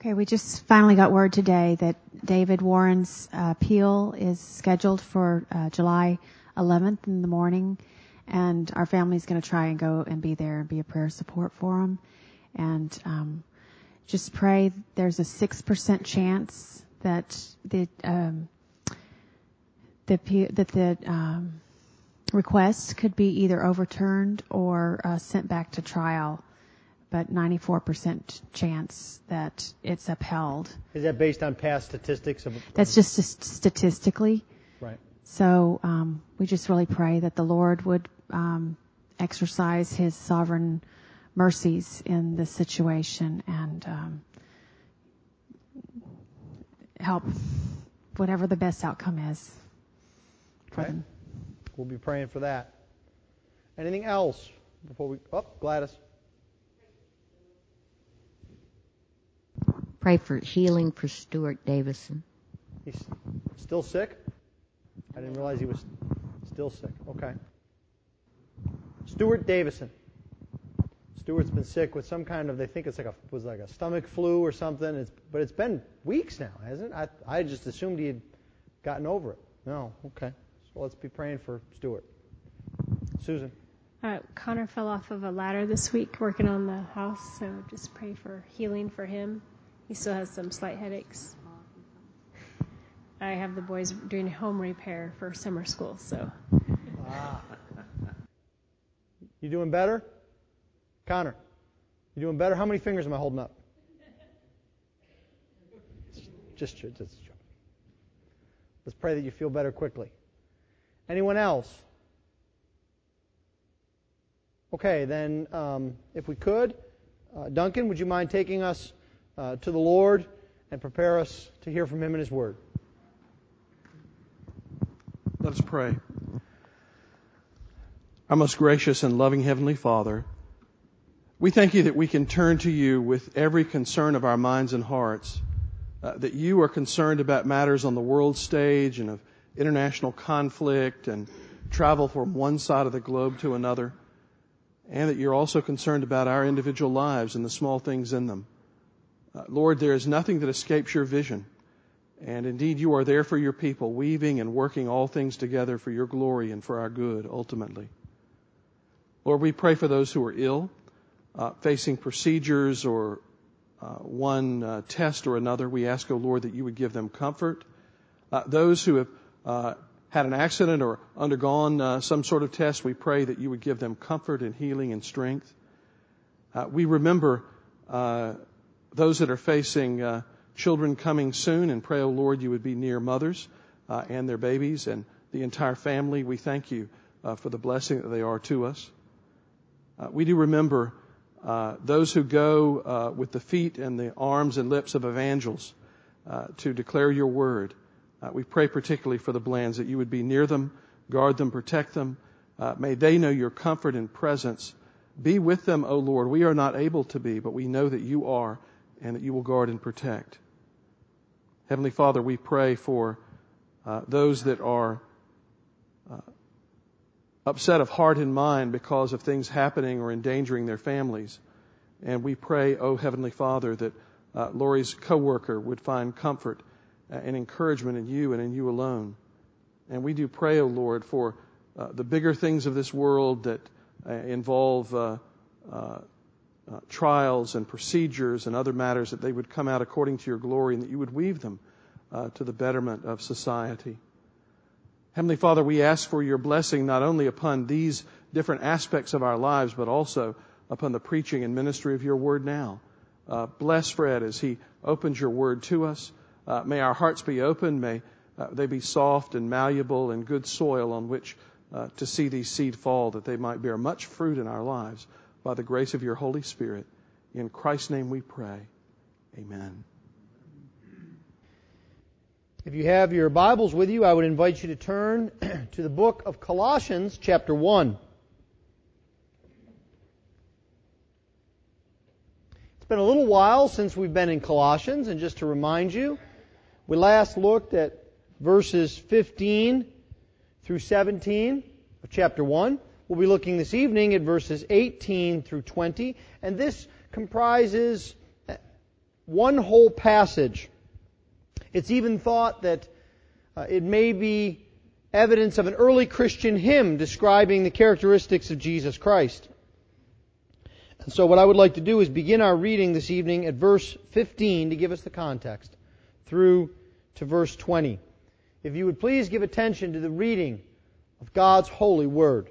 Okay, we just finally got word today that David Warren's uh, appeal is scheduled for uh, July 11th in the morning, and our family's going to try and go and be there and be a prayer support for him. And um, just pray there's a 6% chance that the, um, the, that the um, request could be either overturned or uh, sent back to trial but 94% chance that it's upheld. Is that based on past statistics? Of, That's just statistically. Right. So um, we just really pray that the Lord would um, exercise His sovereign mercies in this situation and um, help whatever the best outcome is for okay. them. We'll be praying for that. Anything else before we? Oh, Gladys. Pray for healing for Stuart Davison. He's still sick? I didn't realize he was still sick. Okay. Stuart Davison. Stuart's been sick with some kind of they think it's like a was like a stomach flu or something. It's but it's been weeks now, hasn't it? I I just assumed he had gotten over it. No, okay. So let's be praying for Stuart. Susan. Uh, Connor fell off of a ladder this week working on the house, so just pray for healing for him. He still has some slight headaches. I have the boys doing home repair for summer school, so. Ah. You doing better? Connor, you doing better? How many fingers am I holding up? Just, just, just Let's pray that you feel better quickly. Anyone else? Okay, then, um, if we could, uh, Duncan, would you mind taking us uh, to the Lord and prepare us to hear from Him in His Word. Let us pray. Our most gracious and loving Heavenly Father, we thank you that we can turn to you with every concern of our minds and hearts, uh, that you are concerned about matters on the world stage and of international conflict and travel from one side of the globe to another, and that you're also concerned about our individual lives and the small things in them. Uh, Lord, there is nothing that escapes your vision. And indeed, you are there for your people, weaving and working all things together for your glory and for our good, ultimately. Lord, we pray for those who are ill, uh, facing procedures or uh, one uh, test or another. We ask, O oh Lord, that you would give them comfort. Uh, those who have uh, had an accident or undergone some sort of test, we pray that you would give them comfort and healing and strength. we remember those that are facing uh, children coming soon, and pray, oh Lord, you would be near mothers uh, and their babies and the entire family. We thank you uh, for the blessing that they are to us. Uh, we do remember uh, those who go uh, with the feet and the arms and lips of evangels to declare your word. we pray particularly for the Blands that you would be near them, guard them, protect them. may they know your comfort and presence. Be with them, O Lord. We are not able to be, but we know that you are and that you will guard and protect. Heavenly Father, we pray for uh, those that are uh, upset of heart and mind because of things happening or endangering their families. And we pray, O oh Heavenly Father, that uh, Lori's coworker would find comfort and encouragement in you and in you alone. And we do pray, O oh Lord, for uh, the bigger things of this world that uh, involve uh, uh, trials and procedures and other matters that they would come out according to your glory and that you would weave them uh, to the betterment of society. Heavenly Father, we ask for your blessing not only upon these different aspects of our lives, but also upon the preaching and ministry of your word now. Uh, bless Fred as he opens your word to us. Uh, may our hearts be open. May uh, they be soft and malleable and good soil on which uh, to see these seed fall, that they might bear much fruit in our lives by the grace of your Holy Spirit. In Christ's name we pray. Amen. If you have your Bibles with you, I would invite you to turn to the book of Colossians, chapter 1. It's been a little while since we've been in Colossians, and just to remind you, we last looked at verses 15 through 17 of chapter 1. We'll be looking this evening at verses 18 through 20, and this comprises one whole passage. It's even thought that uh, it may be evidence of an early Christian hymn describing the characteristics of Jesus Christ. And so what I would like to do is begin our reading this evening at verse 15 to give us the context through to verse 20. If you would please give attention to the reading of God's holy word.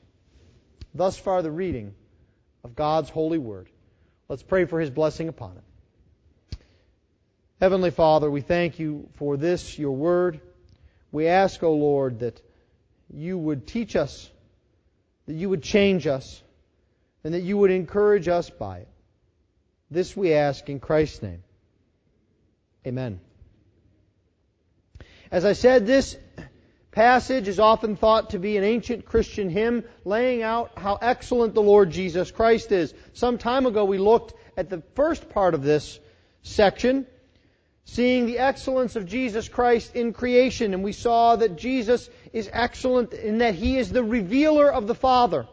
Thus far, the reading of God's holy word. Let's pray for his blessing upon it. Heavenly Father, we thank you for this, your word. We ask, O oh Lord, that you would teach us, that you would change us, and that you would encourage us by it. This we ask in Christ's name. Amen. As I said, this passage is often thought to be an ancient Christian hymn laying out how excellent the Lord Jesus Christ is. Some time ago we looked at the first part of this section, seeing the excellence of Jesus Christ in creation, and we saw that Jesus is excellent in that He is the revealer of the Father.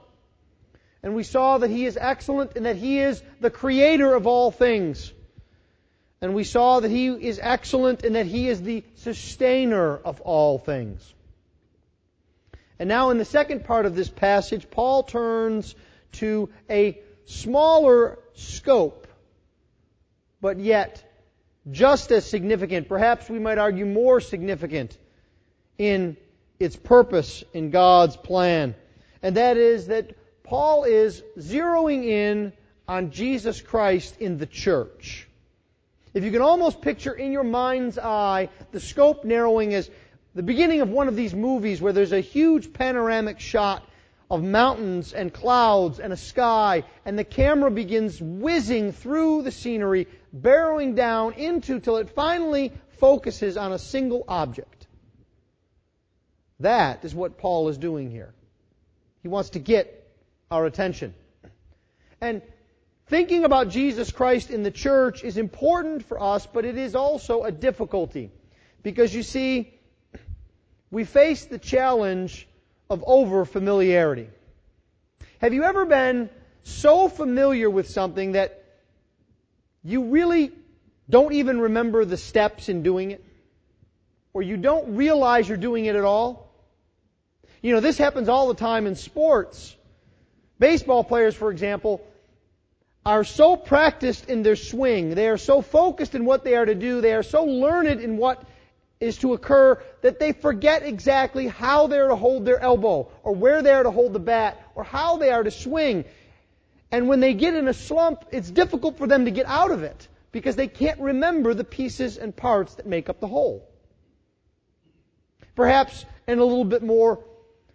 And we saw that He is excellent in that He is the creator of all things. And we saw that He is excellent in that He is the sustainer of all things. And now in the second part of this passage, Paul turns to a smaller scope, but yet just as significant, perhaps we might argue more significant in its purpose in God's plan. And that is that Paul is zeroing in on Jesus Christ in the church. If you can almost picture in your mind's eye the scope narrowing as the beginning of one of these movies where there's a huge panoramic shot of mountains and clouds and a sky, and the camera begins whizzing through the scenery, barrowing down into till it finally focuses on a single object. That is what Paul is doing here. He wants to get our attention. And thinking about Jesus Christ in the church is important for us, but it is also a difficulty. Because you see, we face the challenge of over familiarity. Have you ever been so familiar with something that you really don't even remember the steps in doing it? Or you don't realize you're doing it at all? You know, this happens all the time in sports. Baseball players, for example, are so practiced in their swing. They are so focused in what they are to do. They are so learned in what is to occur that they forget exactly how they're to hold their elbow, or where they are to hold the bat, or how they are to swing. And when they get in a slump, it's difficult for them to get out of it because they can't remember the pieces and parts that make up the whole. Perhaps in a little bit more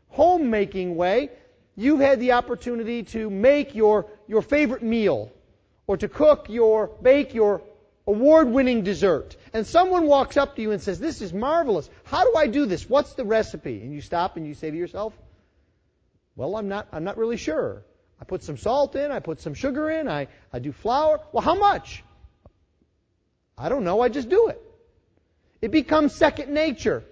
homemaking way, you've had the opportunity to make your, your favorite meal or to cook your, bake your award winning dessert. And someone walks up to you and says, This is marvelous. How do I do this? What's the recipe? And you stop and you say to yourself, Well, I'm not, I'm not really sure. I put some salt in, I put some sugar in, I, I do flour. Well, how much? I don't know, I just do it. It becomes second nature.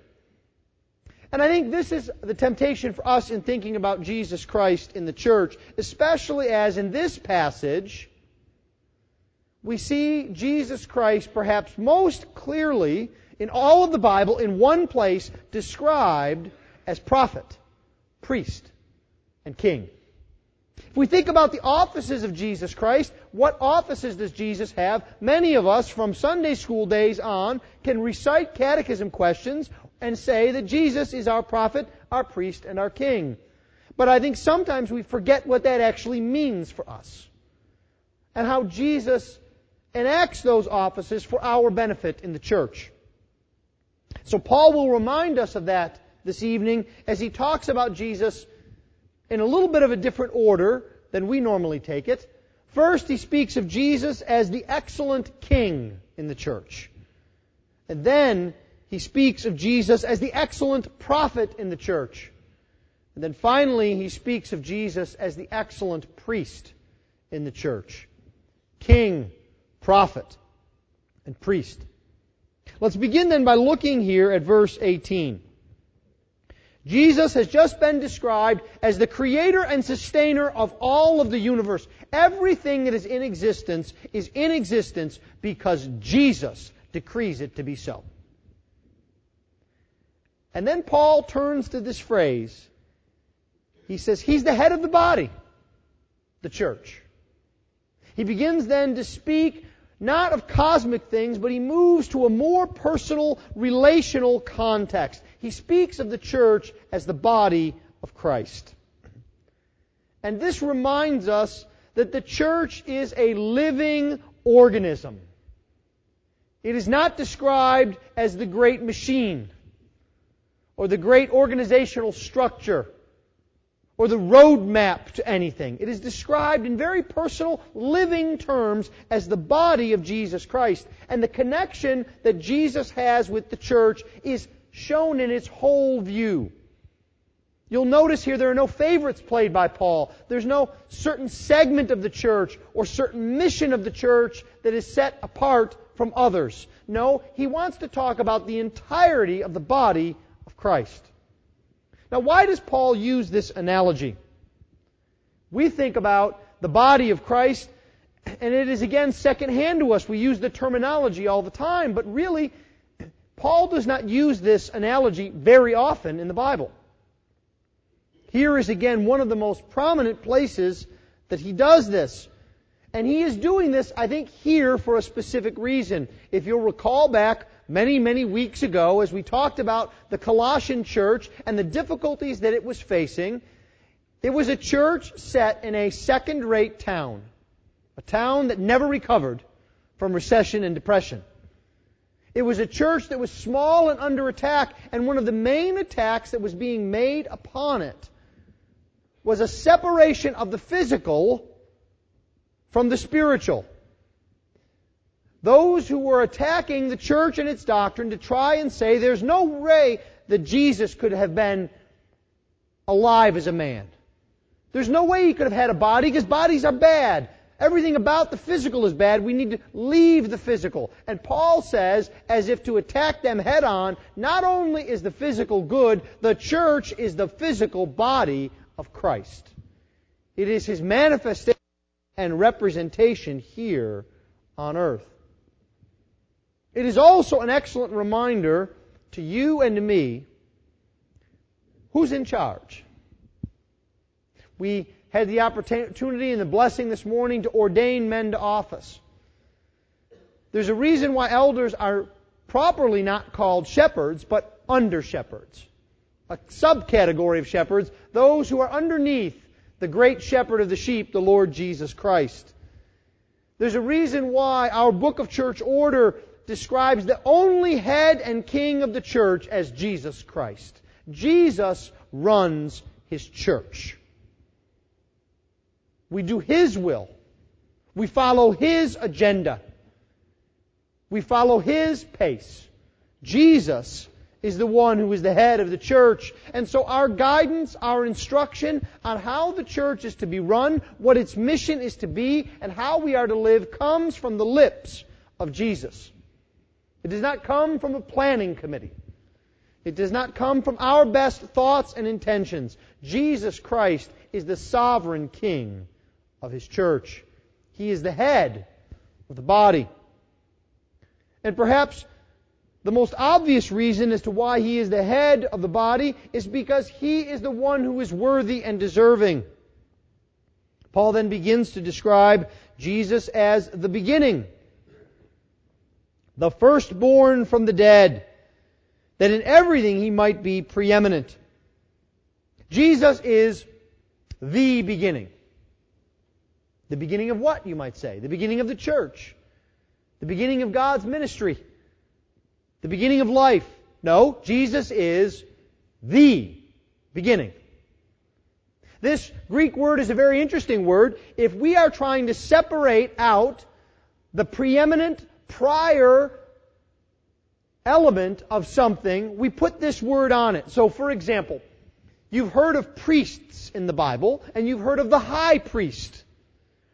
And I think this is the temptation for us in thinking about Jesus Christ in the church, especially as in this passage, we see Jesus Christ perhaps most clearly in all of the Bible in one place described as prophet, priest, and king. If we think about the offices of Jesus Christ, what offices does Jesus have? Many of us from Sunday school days on can recite catechism questions and say that Jesus is our prophet, our priest, and our king. But I think sometimes we forget what that actually means for us and how Jesus enacts those offices for our benefit in the church. So Paul will remind us of that this evening as he talks about Jesus in a little bit of a different order than we normally take it. First, he speaks of Jesus as the excellent king in the church. And then he speaks of Jesus as the excellent prophet in the church. And then finally, he speaks of Jesus as the excellent priest in the church. King, prophet, and priest. Let's begin then by looking here at verse 18. Jesus has just been described as the creator and sustainer of all of the universe. Everything that is in existence is in existence because Jesus decrees it to be so. And then Paul turns to this phrase. He says, He's the head of the body, the church. He begins then to speak not of cosmic things, but he moves to a more personal, relational context. He speaks of the church as the body of Christ. And this reminds us that the church is a living organism. It is not described as the great machine or the great organizational structure or the roadmap to anything. It is described in very personal, living terms as the body of Jesus Christ. And the connection that Jesus has with the church is shown in its whole view. You'll notice here there are no favorites played by Paul. There's no certain segment of the church or certain mission of the church that is set apart from others. No, he wants to talk about the entirety of the body of Christ. Now, why does Paul use this analogy? We think about the body of Christ, and it is again secondhand to us. We use the terminology all the time, but really, Paul does not use this analogy very often in the Bible. Here is again one of the most prominent places that he does this. And he is doing this, I think, here for a specific reason. If you'll recall back many, many weeks ago as we talked about the Colossian church and the difficulties that it was facing. It was a church set in a second rate town, a town that never recovered from recession and depression. It was a church that was small and under attack, and one of the main attacks that was being made upon it was a separation of the physical from the spiritual. Those who were attacking the church and its doctrine to try and say there's no way that Jesus could have been alive as a man. There's no way he could have had a body because bodies are bad. Everything about the physical is bad. We need to leave the physical. And Paul says, as if to attack them head on, not only is the physical good, the church is the physical body of Christ. It is his manifestation and representation here on earth. It is also an excellent reminder to you and to me who's in charge. We had the opportunity and the blessing this morning to ordain men to office. There's a reason why elders are properly not called shepherds, but under shepherds. A subcategory of shepherds, those who are underneath the great shepherd of the sheep, the Lord Jesus Christ. There's a reason why our book of church order describes the only head and king of the church as Jesus Christ. Jesus runs his church. We do his will. We follow his agenda. We follow his pace. Jesus is the one who is the head of the church. And so our guidance, our instruction on how the church is to be run, what its mission is to be, and how we are to live comes from the lips of Jesus. It does not come from a planning committee. It does not come from our best thoughts and intentions. Jesus Christ is the sovereign King of His church. He is the head of the body. And perhaps the most obvious reason as to why He is the head of the body is because He is the one who is worthy and deserving. Paul then begins to describe Jesus as the beginning, the firstborn from the dead, that in everything he might be preeminent. Jesus is the beginning. The beginning of what, you might say? The beginning of the church. The beginning of God's ministry. The beginning of life. No, Jesus is the beginning. This Greek word is a very interesting word. If we are trying to separate out the preeminent prior element of something, we put this word on it. So, for example, you've heard of priests in the Bible, and you've heard of the high priest.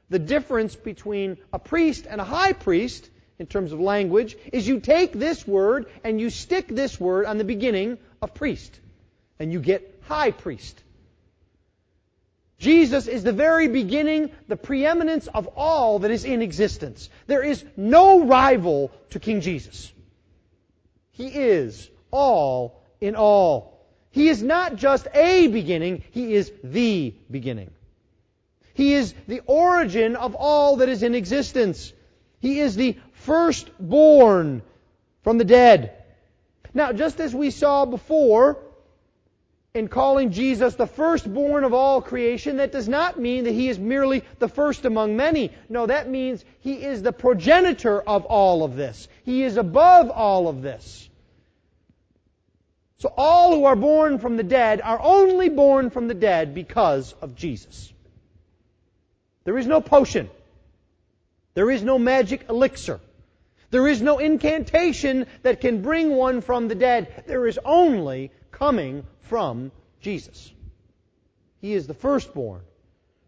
The difference between a priest and a high priest, in terms of language, is you take this word and you stick this word on the beginning of priest, and you get high priest. Jesus is the very beginning, the preeminence of all that is in existence. There is no rival to King Jesus. He is all in all. He is not just a beginning, He is the beginning. He is the origin of all that is in existence. He is the firstborn from the dead. Now, just as we saw before, in calling Jesus the firstborn of all creation, that does not mean that he is merely the first among many. No, that means he is the progenitor of all of this. He is above all of this. So all who are born from the dead are only born from the dead because of Jesus. There is no potion. There is no magic elixir. There is no incantation that can bring one from the dead. There is only coming from Jesus. He is the firstborn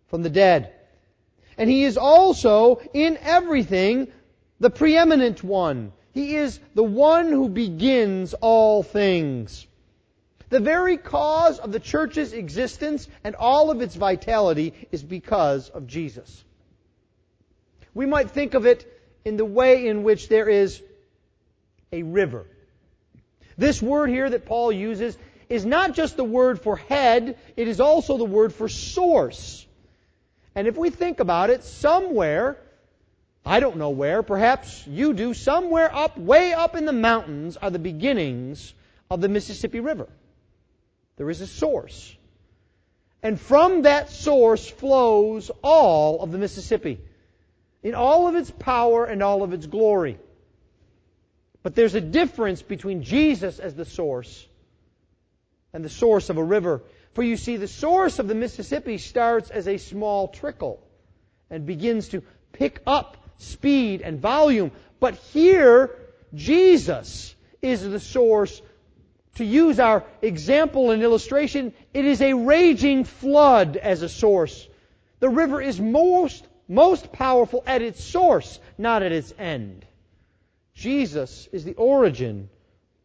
from the dead. And he is also in everything the preeminent one. He is the one who begins all things. The very cause of the church's existence and all of its vitality is because of Jesus. We might think of it in the way in which there is a river. This word here that Paul uses is not just the word for head, it is also the word for source. And if we think about it, somewhere, I don't know where, perhaps you do, somewhere up, way up in the mountains are the beginnings of the Mississippi River. There is a source. And from that source flows all of the Mississippi in all of its power and all of its glory. But there's a difference between Jesus as the source and the source of a river. For you see, the source of the Mississippi starts as a small trickle and begins to pick up speed and volume. But here, Jesus is the source. To use our example and illustration, it is a raging flood as a source. The river is most, most powerful at its source, not at its end. Jesus is the origin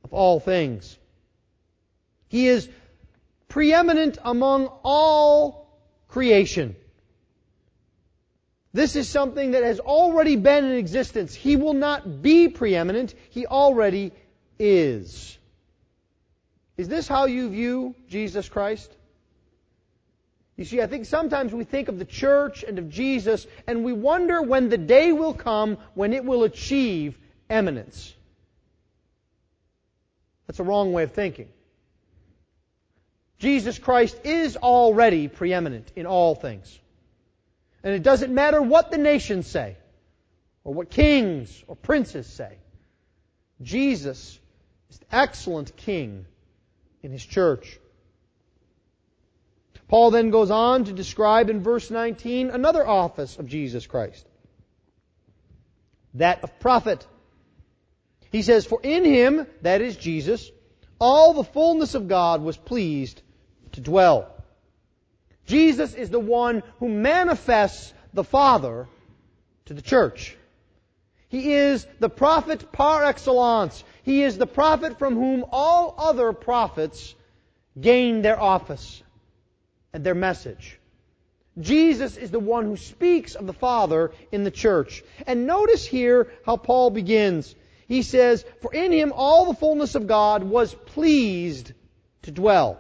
of all things. He is preeminent among all creation. This is something that has already been in existence. He will not be preeminent. He already is. Is this how you view Jesus Christ? You see, I think sometimes we think of the church and of Jesus and we wonder when the day will come when it will achieve eminence. That's a wrong way of thinking. Jesus Christ is already preeminent in all things. And it doesn't matter what the nations say, or what kings or princes say. Jesus is the excellent king in his church. Paul then goes on to describe in verse 19 another office of Jesus Christ. That of prophet. He says, For in him, that is Jesus, all the fullness of God was pleased to dwell. Jesus is the one who manifests the Father to the church. He is the prophet par excellence. He is the prophet from whom all other prophets gain their office and their message. Jesus is the one who speaks of the Father in the church. And notice here how Paul begins. He says, For in him all the fullness of God was pleased to dwell.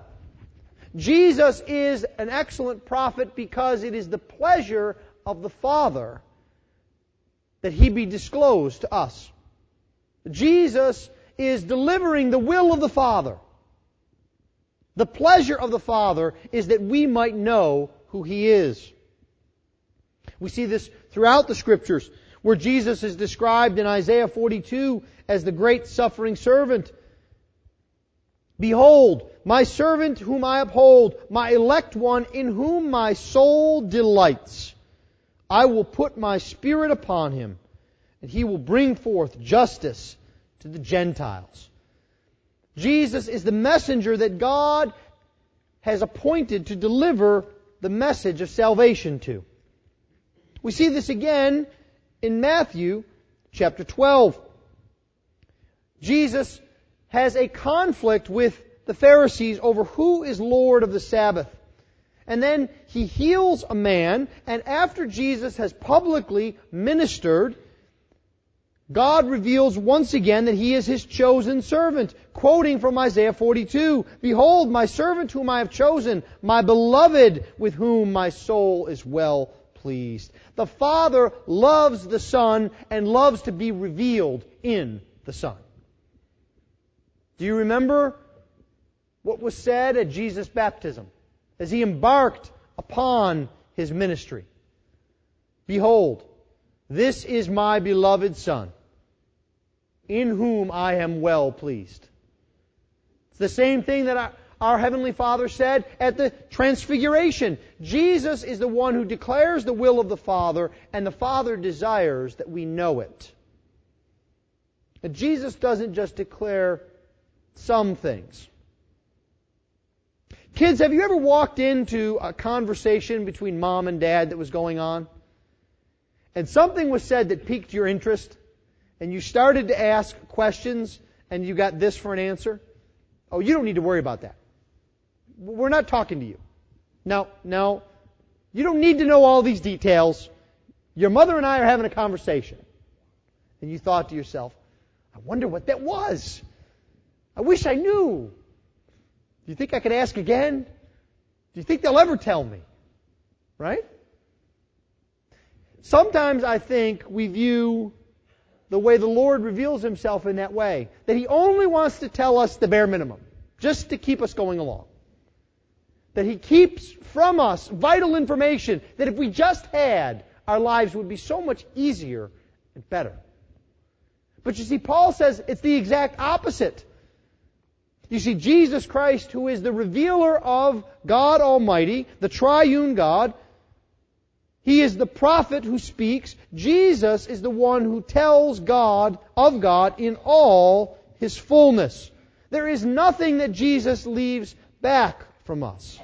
Jesus is an excellent prophet because it is the pleasure of the Father that he be disclosed to us. Jesus is delivering the will of the Father. The pleasure of the Father is that we might know who he is. We see this throughout the scriptures where Jesus is described in Isaiah 42 as the great suffering servant. Behold, my servant whom I uphold, my elect one in whom my soul delights. I will put my spirit upon him, and he will bring forth justice to the Gentiles. Jesus is the messenger that God has appointed to deliver the message of salvation to. We see this again in Matthew chapter 12. Jesus has a conflict with the Pharisees over who is Lord of the Sabbath. And then he heals a man, and after Jesus has publicly ministered, God reveals once again that he is his chosen servant, quoting from Isaiah 42, Behold, my servant whom I have chosen, my beloved with whom my soul is well pleased. The Father loves the Son and loves to be revealed in the Son. Do you remember what was said at Jesus' baptism as he embarked upon his ministry? Behold, this is my beloved Son, in whom I am well pleased. It's the same thing that I, our Heavenly Father said at the Transfiguration. Jesus is the one who declares the will of the Father, and the Father desires that we know it. But Jesus doesn't just declare some things. Kids, have you ever walked into a conversation between mom and dad that was going on? And something was said that piqued your interest, and you started to ask questions, and you got this for an answer? Oh, you don't need to worry about that. We're not talking to you. No, no. You don't need to know all these details. Your mother and I are having a conversation. And you thought to yourself, I wonder what that was. I wish I knew. Do you think I could ask again? Do you think they'll ever tell me? Right? Sometimes I think we view the way the Lord reveals himself in that way. That he only wants to tell us the bare minimum, just to keep us going along that He keeps from us vital information that if we just had, our lives would be so much easier and better. But you see, Paul says it's the exact opposite. You see, Jesus Christ, who is the revealer of God Almighty, the triune God, he is the prophet who speaks. Jesus is the one who tells God of God in all his fullness. There is nothing that Jesus leaves back from us.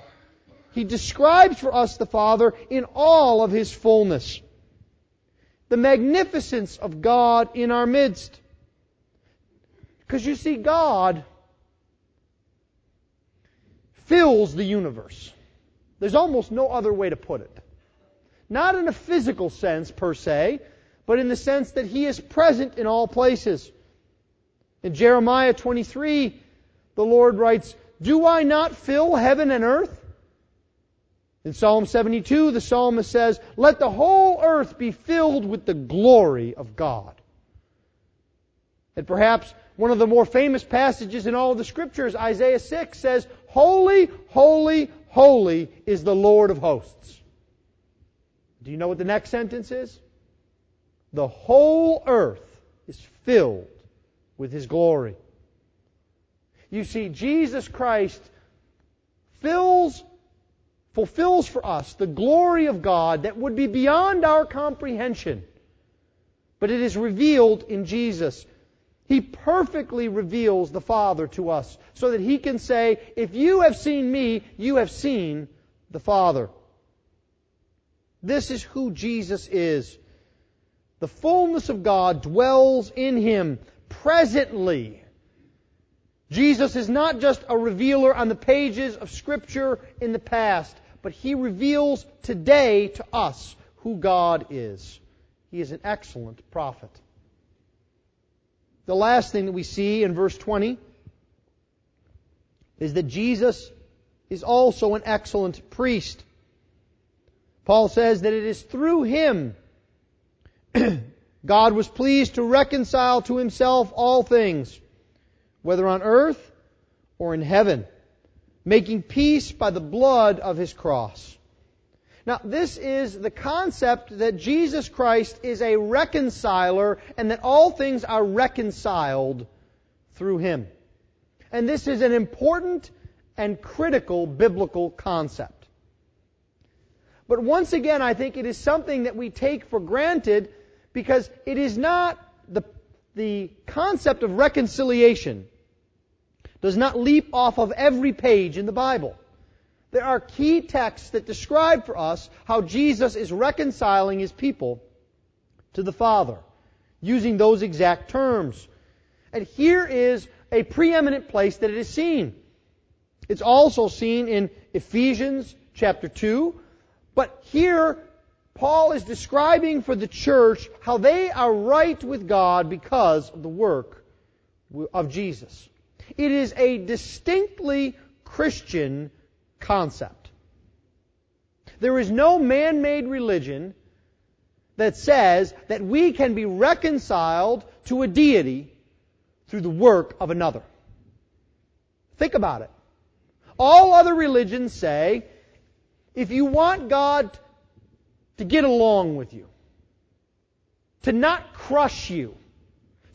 He describes for us the Father in all of His fullness. The magnificence of God in our midst. Because you see, God fills the universe. There's almost no other way to put it. Not in a physical sense per se, but in the sense that He is present in all places. In Jeremiah 23, the Lord writes, Do I not fill heaven and earth? In Psalm 72, the psalmist says, Let the whole earth be filled with the glory of God. And perhaps one of the more famous passages in all the scriptures, Isaiah 6, says, Holy, holy, holy is the Lord of hosts. Do you know what the next sentence is? The whole earth is filled with His glory. You see, Jesus Christ fills fulfills for us the glory of God that would be beyond our comprehension. But it is revealed in Jesus. He perfectly reveals the Father to us so that He can say, If you have seen me, you have seen the Father. This is who Jesus is. The fullness of God dwells in Him presently. Jesus is not just a revealer on the pages of Scripture in the past, but He reveals today to us who God is. He is an excellent prophet. The last thing that we see in verse 20 is that Jesus is also an excellent priest. Paul says that it is through him God was pleased to reconcile to himself all things, whether on earth or in heaven, making peace by the blood of his cross. Now, this is the concept that Jesus Christ is a reconciler and that all things are reconciled through him. And this is an important and critical biblical concept. But once again, I think it is something that we take for granted because it is not the, the concept of reconciliation does not leap off of every page in the Bible. There are key texts that describe for us how Jesus is reconciling his people to the Father, using those exact terms. And here is a preeminent place that it is seen. It's also seen in Ephesians chapter 2, but here Paul is describing for the church how they are right with God because of the work of Jesus. It is a distinctly Christian concept. There is no man-made religion that says that we can be reconciled to a deity through the work of another. Think about it. All other religions say, if you want God to get along with you, to not crush you,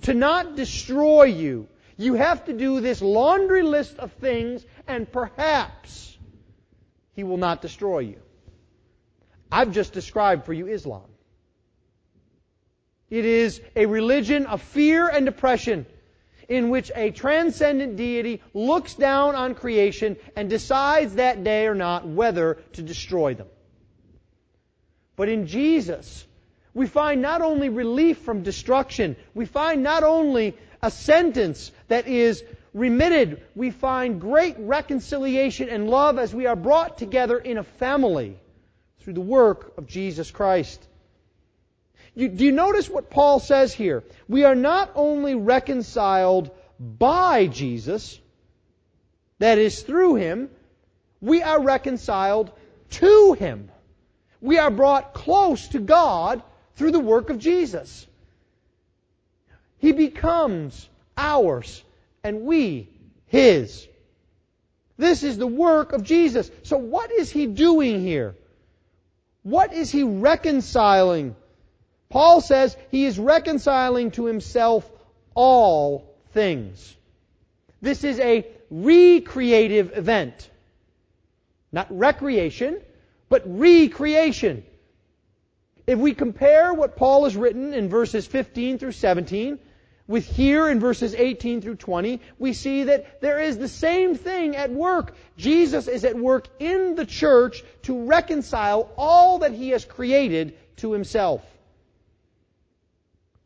to not destroy you. You have to do this laundry list of things, and perhaps He will not destroy you. I've just described for you Islam. It is a religion of fear and depression in which a transcendent deity looks down on creation and decides that day or not whether to destroy them. But in Jesus, we find not only relief from destruction, we find not only a sentence that is remitted, we find great reconciliation and love as we are brought together in a family through the work of Jesus Christ. You, do you notice what Paul says here? We are not only reconciled by Jesus, that is through him, we are reconciled to him. We are brought close to God through the work of Jesus. He becomes ours and we His. This is the work of Jesus. So what is He doing here? What is He reconciling? Paul says He is reconciling to Himself all things. This is a recreative event. Not recreation, but recreation. If we compare what Paul has written in verses 15 through 17 with here in verses 18 through 20, we see that there is the same thing at work. Jesus is at work in the church to reconcile all that he has created to himself.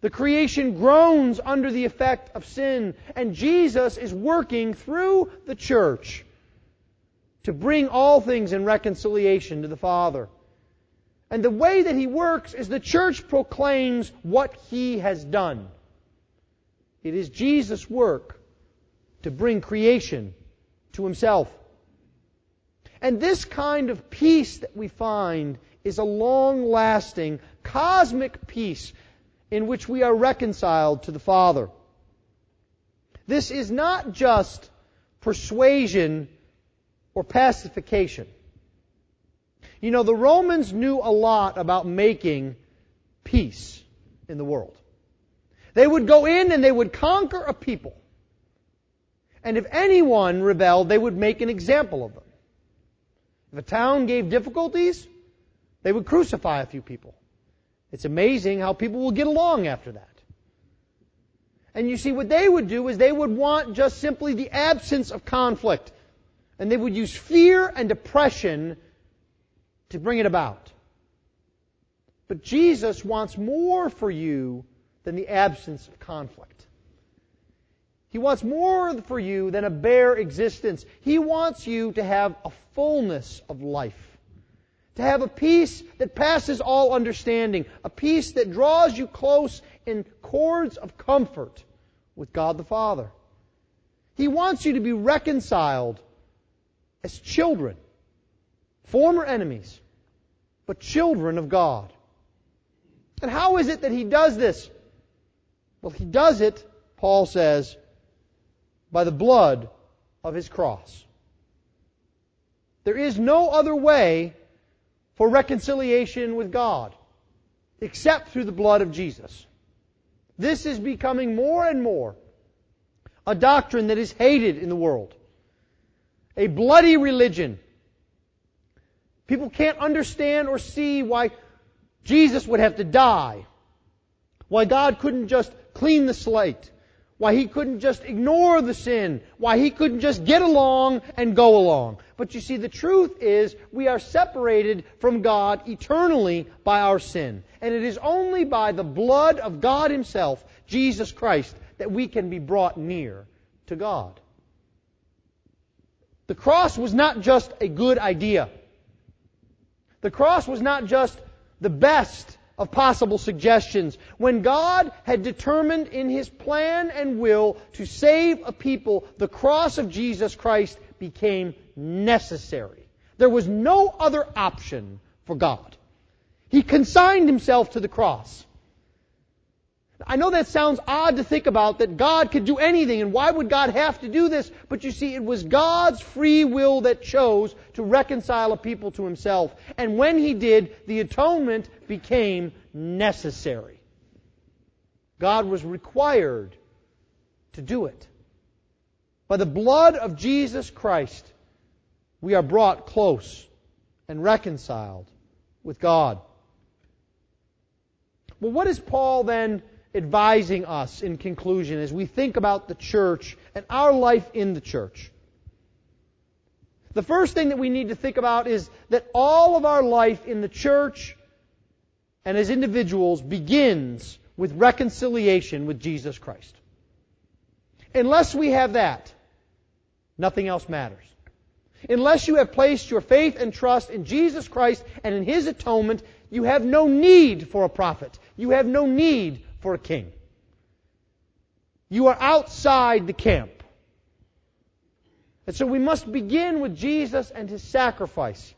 The creation groans under the effect of sin, and Jesus is working through the church to bring all things in reconciliation to the Father. And the way that he works is the church proclaims what he has done. It is Jesus' work to bring creation to himself. And this kind of peace that we find is a long lasting, cosmic peace in which we are reconciled to the Father. This is not just persuasion or pacification. You know, the Romans knew a lot about making peace in the world. They would go in and they would conquer a people. And if anyone rebelled, they would make an example of them. If a town gave difficulties, they would crucify a few people. It's amazing how people will get along after that. And you see, what they would do is they would want just simply the absence of conflict. And they would use fear and depression to bring it about. But Jesus wants more for you than the absence of conflict. He wants more for you than a bare existence. He wants you to have a fullness of life. To have a peace that passes all understanding. A peace that draws you close in cords of comfort with God the Father. He wants you to be reconciled as children, former enemies, but children of God. And how is it that he does this? Well, he does it, Paul says, by the blood of his cross. There is no other way for reconciliation with God except through the blood of Jesus. This is becoming more and more a doctrine that is hated in the world. A bloody religion. People can't understand or see why Jesus would have to die. Why God couldn't just clean the slate. Why he couldn't just ignore the sin. Why he couldn't just get along and go along. But you see, the truth is we are separated from God eternally by our sin. And it is only by the blood of God himself, Jesus Christ, that we can be brought near to God. The cross was not just a good idea. The cross was not just the best of possible suggestions. When God had determined in His plan and will to save a people, the cross of Jesus Christ became necessary. There was no other option for God. He consigned Himself to the cross. I know that sounds odd to think about that God could do anything and why would God have to do this? But you see, it was God's free will that chose to reconcile a people to Himself. And when He did, the atonement became necessary. God was required to do it. By the blood of Jesus Christ, we are brought close and reconciled with God. Well, what is Paul then advising us in conclusion as we think about the church and our life in the church. The first thing that we need to think about is that all of our life in the church and as individuals begins with reconciliation with Jesus Christ. Unless we have that, nothing else matters. Unless you have placed your faith and trust in Jesus Christ and in His atonement, you have no need for a prophet. You have no need for a king. You are outside the camp. And so we must begin with Jesus and his sacrifice.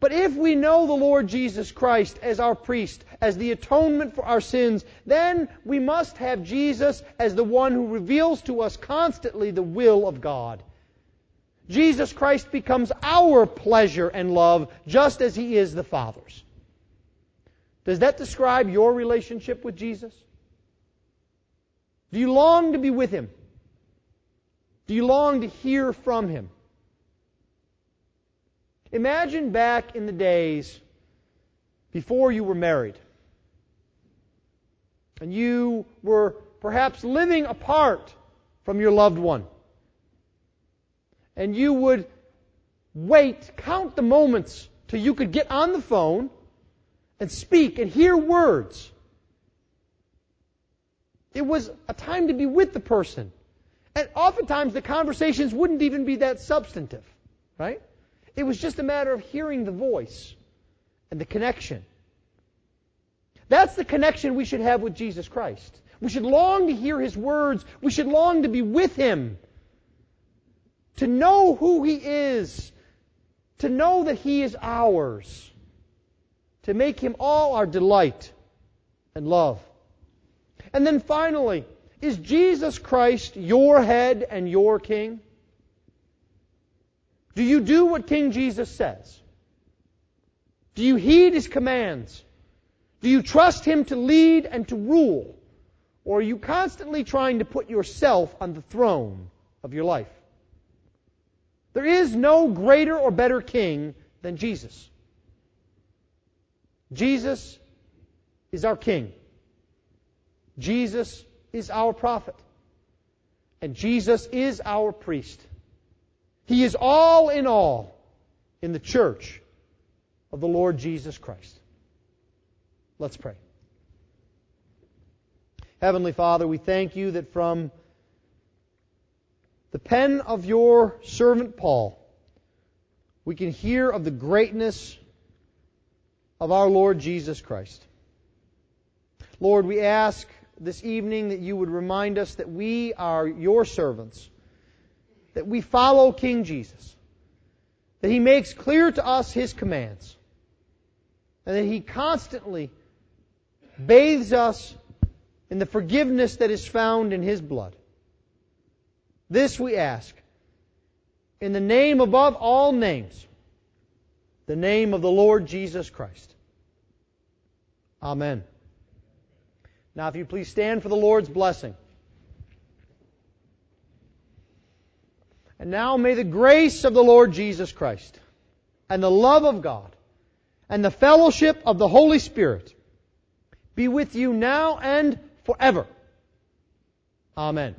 But if we know the Lord Jesus Christ as our priest, as the atonement for our sins, then we must have Jesus as the one who reveals to us constantly the will of God. Jesus Christ becomes our pleasure and love just as he is the Father's. Does that describe your relationship with Jesus? Do you long to be with Him? Do you long to hear from Him? Imagine back in the days before you were married. And you were perhaps living apart from your loved one. And you would wait, count the moments till you could get on the phone and speak and hear words. It was a time to be with the person. And oftentimes the conversations wouldn't even be that substantive, right? It was just a matter of hearing the voice and the connection. That's the connection we should have with Jesus Christ. We should long to hear His words. We should long to be with Him. To know who He is. To know that He is ours to make him all our delight and love. And then finally, is Jesus Christ your head and your king? Do you do what King Jesus says? Do you heed his commands? Do you trust him to lead and to rule? Or are you constantly trying to put yourself on the throne of your life? There is no greater or better king than Jesus. Jesus is our King. Jesus is our prophet. And Jesus is our priest. He is all in all in the church of the Lord Jesus Christ. Let's pray. Heavenly Father, we thank you that from the pen of your servant Paul, we can hear of the greatness of our Lord Jesus Christ. Lord, we ask this evening that you would remind us that we are your servants that we follow King Jesus, that He makes clear to us His commands, and that He constantly bathes us in the forgiveness that is found in His blood. This we ask in the name above all names, the name of the Lord Jesus Christ. Amen. Now, if you please stand for the Lord's blessing. And now may the grace of the Lord Jesus Christ and the love of God and the fellowship of the Holy Spirit be with you now and forever. Amen.